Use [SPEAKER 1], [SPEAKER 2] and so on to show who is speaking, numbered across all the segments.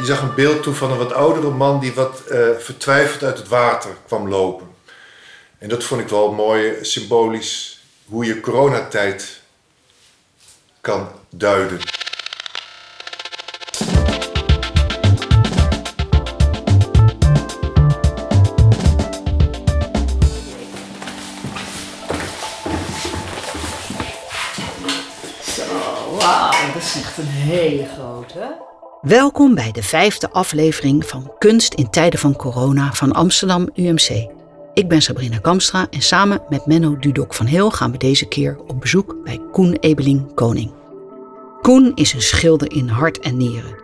[SPEAKER 1] Je zag een beeld toe van een wat oudere man die wat uh, vertwijfeld uit het water kwam lopen. En dat vond ik wel mooi, symbolisch, hoe je coronatijd kan duiden.
[SPEAKER 2] dat is echt een hele grote.
[SPEAKER 3] Welkom bij de vijfde aflevering van Kunst in tijden van corona van Amsterdam UMC. Ik ben Sabrina Kamstra en samen met Menno Dudok van Heel gaan we deze keer op bezoek bij Koen Ebeling Koning. Koen is een schilder in hart en nieren.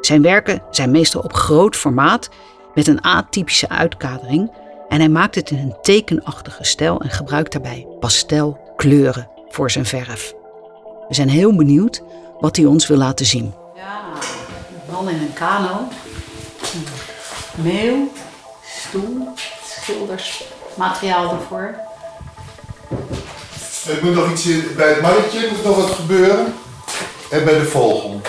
[SPEAKER 3] Zijn werken zijn meestal op groot formaat met een atypische uitkadering en hij maakt het in een tekenachtige stijl en gebruikt daarbij pastelkleuren voor zijn verf. We zijn heel benieuwd wat hij ons wil laten zien.
[SPEAKER 2] In een kano. Meeuw, stoel, schildersmateriaal ervoor.
[SPEAKER 1] Er moet nog iets bij het mannetje, moet nog wat gebeuren. En bij de vogel.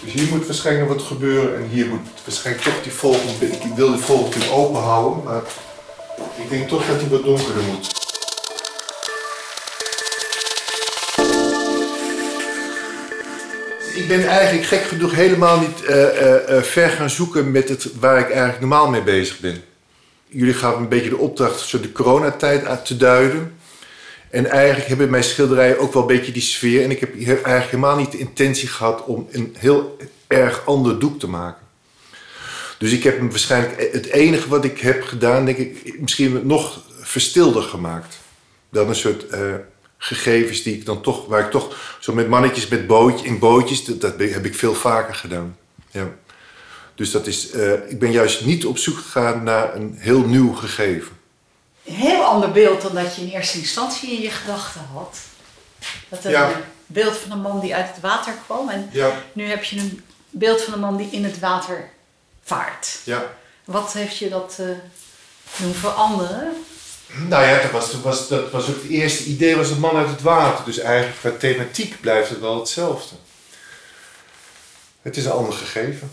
[SPEAKER 1] Dus hier moet waarschijnlijk wat gebeuren en hier moet waarschijnlijk toch die vogel, ik wil die natuurlijk open houden, maar ik denk toch dat hij wat donkerder moet. Ik ben eigenlijk gek genoeg helemaal niet uh, uh, ver gaan zoeken met het waar ik eigenlijk normaal mee bezig ben. Jullie gaven een beetje de opdracht zo de coronatijd te duiden. En eigenlijk hebben mijn schilderijen ook wel een beetje die sfeer. En ik heb eigenlijk helemaal niet de intentie gehad om een heel erg ander doek te maken. Dus ik heb hem waarschijnlijk, het enige wat ik heb gedaan, denk ik, misschien nog verstilder gemaakt. Dan een soort gegevens die ik dan toch, waar ik toch zo met mannetjes met bootje, in bootjes, dat, dat heb ik veel vaker gedaan. Ja. Dus dat is, uh, ik ben juist niet op zoek gegaan naar een heel nieuw gegeven.
[SPEAKER 2] Een heel ander beeld dan dat je in eerste instantie in je gedachten had. Dat een ja. beeld van een man die uit het water kwam. En ja. nu heb je een beeld van een man die in het water vaart.
[SPEAKER 1] Ja.
[SPEAKER 2] Wat heeft je dat uh, doen veranderen?
[SPEAKER 1] Nou ja, dat was, dat, was, dat was ook het eerste idee, was een man uit het water. Dus eigenlijk qua thematiek blijft het wel hetzelfde. Het is een ander gegeven.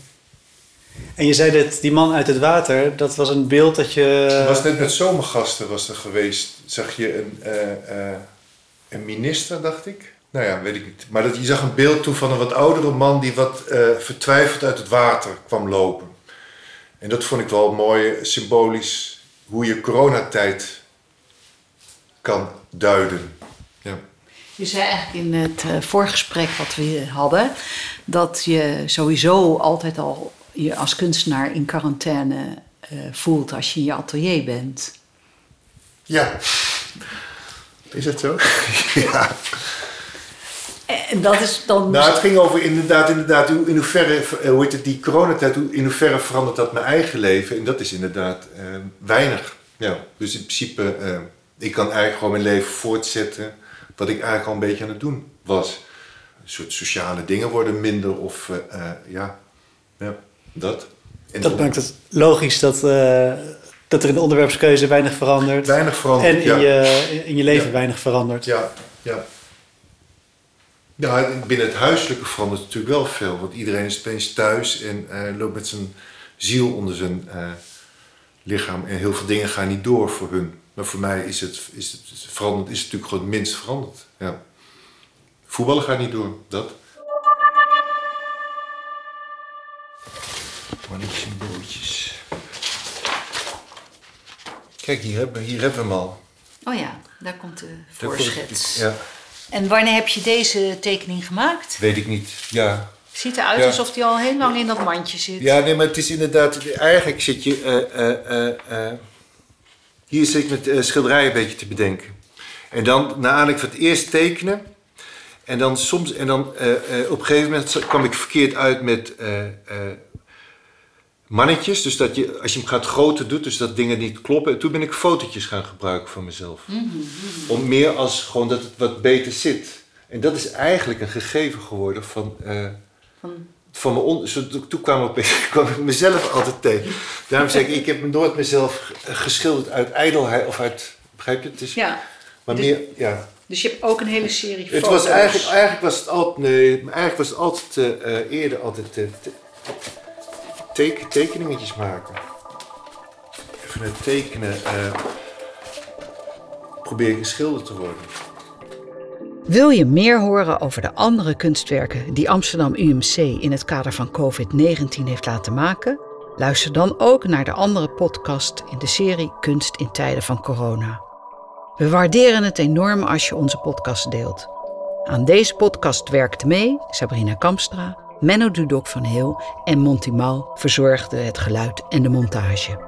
[SPEAKER 4] En je zei dat die man uit het water, dat was een beeld dat je... Het
[SPEAKER 1] was net met zomergasten was er geweest. Zag je een, uh, uh, een minister, dacht ik. Nou ja, weet ik niet. Maar dat, je zag een beeld toe van een wat oudere man die wat uh, vertwijfeld uit het water kwam lopen. En dat vond ik wel mooi, symbolisch, hoe je coronatijd kan duiden. Ja.
[SPEAKER 2] Je zei eigenlijk in het uh, voorgesprek wat we hadden, dat je sowieso altijd al je als kunstenaar in quarantaine uh, voelt als je in je atelier bent.
[SPEAKER 1] Ja. Is het zo? ja.
[SPEAKER 2] En dat is dan.
[SPEAKER 1] Nou, het ging over inderdaad, inderdaad in hoeverre, eh, hoe heet het, die coronatijd, in hoeverre verandert dat mijn eigen leven? En dat is inderdaad uh, weinig. Ja, dus in principe ik kan eigenlijk gewoon mijn leven voortzetten wat ik eigenlijk al een beetje aan het doen was. Een soort sociale dingen worden minder of uh, uh, ja, ja, dat.
[SPEAKER 4] En dat maakt het logisch dat, uh, dat er in de onderwerpskeuze weinig verandert.
[SPEAKER 1] Weinig verandert,
[SPEAKER 4] En in,
[SPEAKER 1] ja.
[SPEAKER 4] je, in je leven ja. weinig verandert.
[SPEAKER 1] Ja, ja. Ja, binnen het huiselijke verandert natuurlijk wel veel. Want iedereen is opeens thuis en loopt met zijn ziel onder zijn lichaam. En heel veel dingen gaan niet door voor hun. Maar voor mij is het, is het, veranderd, is het natuurlijk gewoon het minst veranderd. Ja. Voetballen gaat niet door, dat. Mannetjes en bootjes. Kijk, hier hebben, hier hebben we hem al.
[SPEAKER 2] Oh ja, daar komt de voorschets. Ja. En wanneer heb je deze tekening gemaakt?
[SPEAKER 1] Weet ik niet, ja.
[SPEAKER 2] Ziet eruit ja. alsof die al heel lang in dat mandje zit.
[SPEAKER 1] Ja, nee, maar het is inderdaad... Eigenlijk zit je... Uh, uh, uh, hier zit ik met schilderijen een beetje te bedenken. En dan, na aanleiding van het eerst tekenen. En dan soms, en dan op een gegeven moment kwam ik verkeerd uit met mannetjes. Dus dat je, als je hem gaat groter doet, dus dat dingen niet kloppen. En toen ben ik fotootjes gaan gebruiken van mezelf. Mm -hmm. Om meer als gewoon dat het wat beter zit. En dat is eigenlijk een gegeven geworden van... van van mijn on, zo, toen kwam ik, kwam ik mezelf altijd tegen. Daarom zeg ik, ik heb nooit mezelf geschilderd uit ijdelheid of uit, begrijp je? Het is,
[SPEAKER 2] ja.
[SPEAKER 1] Maar meer, ja.
[SPEAKER 5] Dus je hebt ook een hele serie
[SPEAKER 1] het Was eigenlijk, eigenlijk was het altijd, nee, eigenlijk was het altijd uh, eerder altijd uh, teken, tekeningetjes maken. Even het tekenen uh, probeer ik een schilder te worden.
[SPEAKER 2] Wil je meer horen over de andere kunstwerken die Amsterdam UMC in het kader van COVID-19 heeft laten maken? Luister dan ook naar de andere podcast in de serie Kunst in tijden van corona. We waarderen het enorm als je onze podcast deelt. Aan deze podcast werkte mee Sabrina Kamstra, Menno Dudok van Heel en Monty Mal verzorgde het geluid en de montage.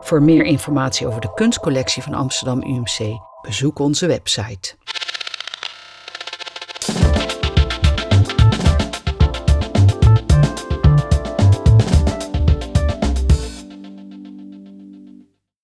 [SPEAKER 2] Voor meer informatie over de kunstcollectie van Amsterdam UMC, bezoek onze website.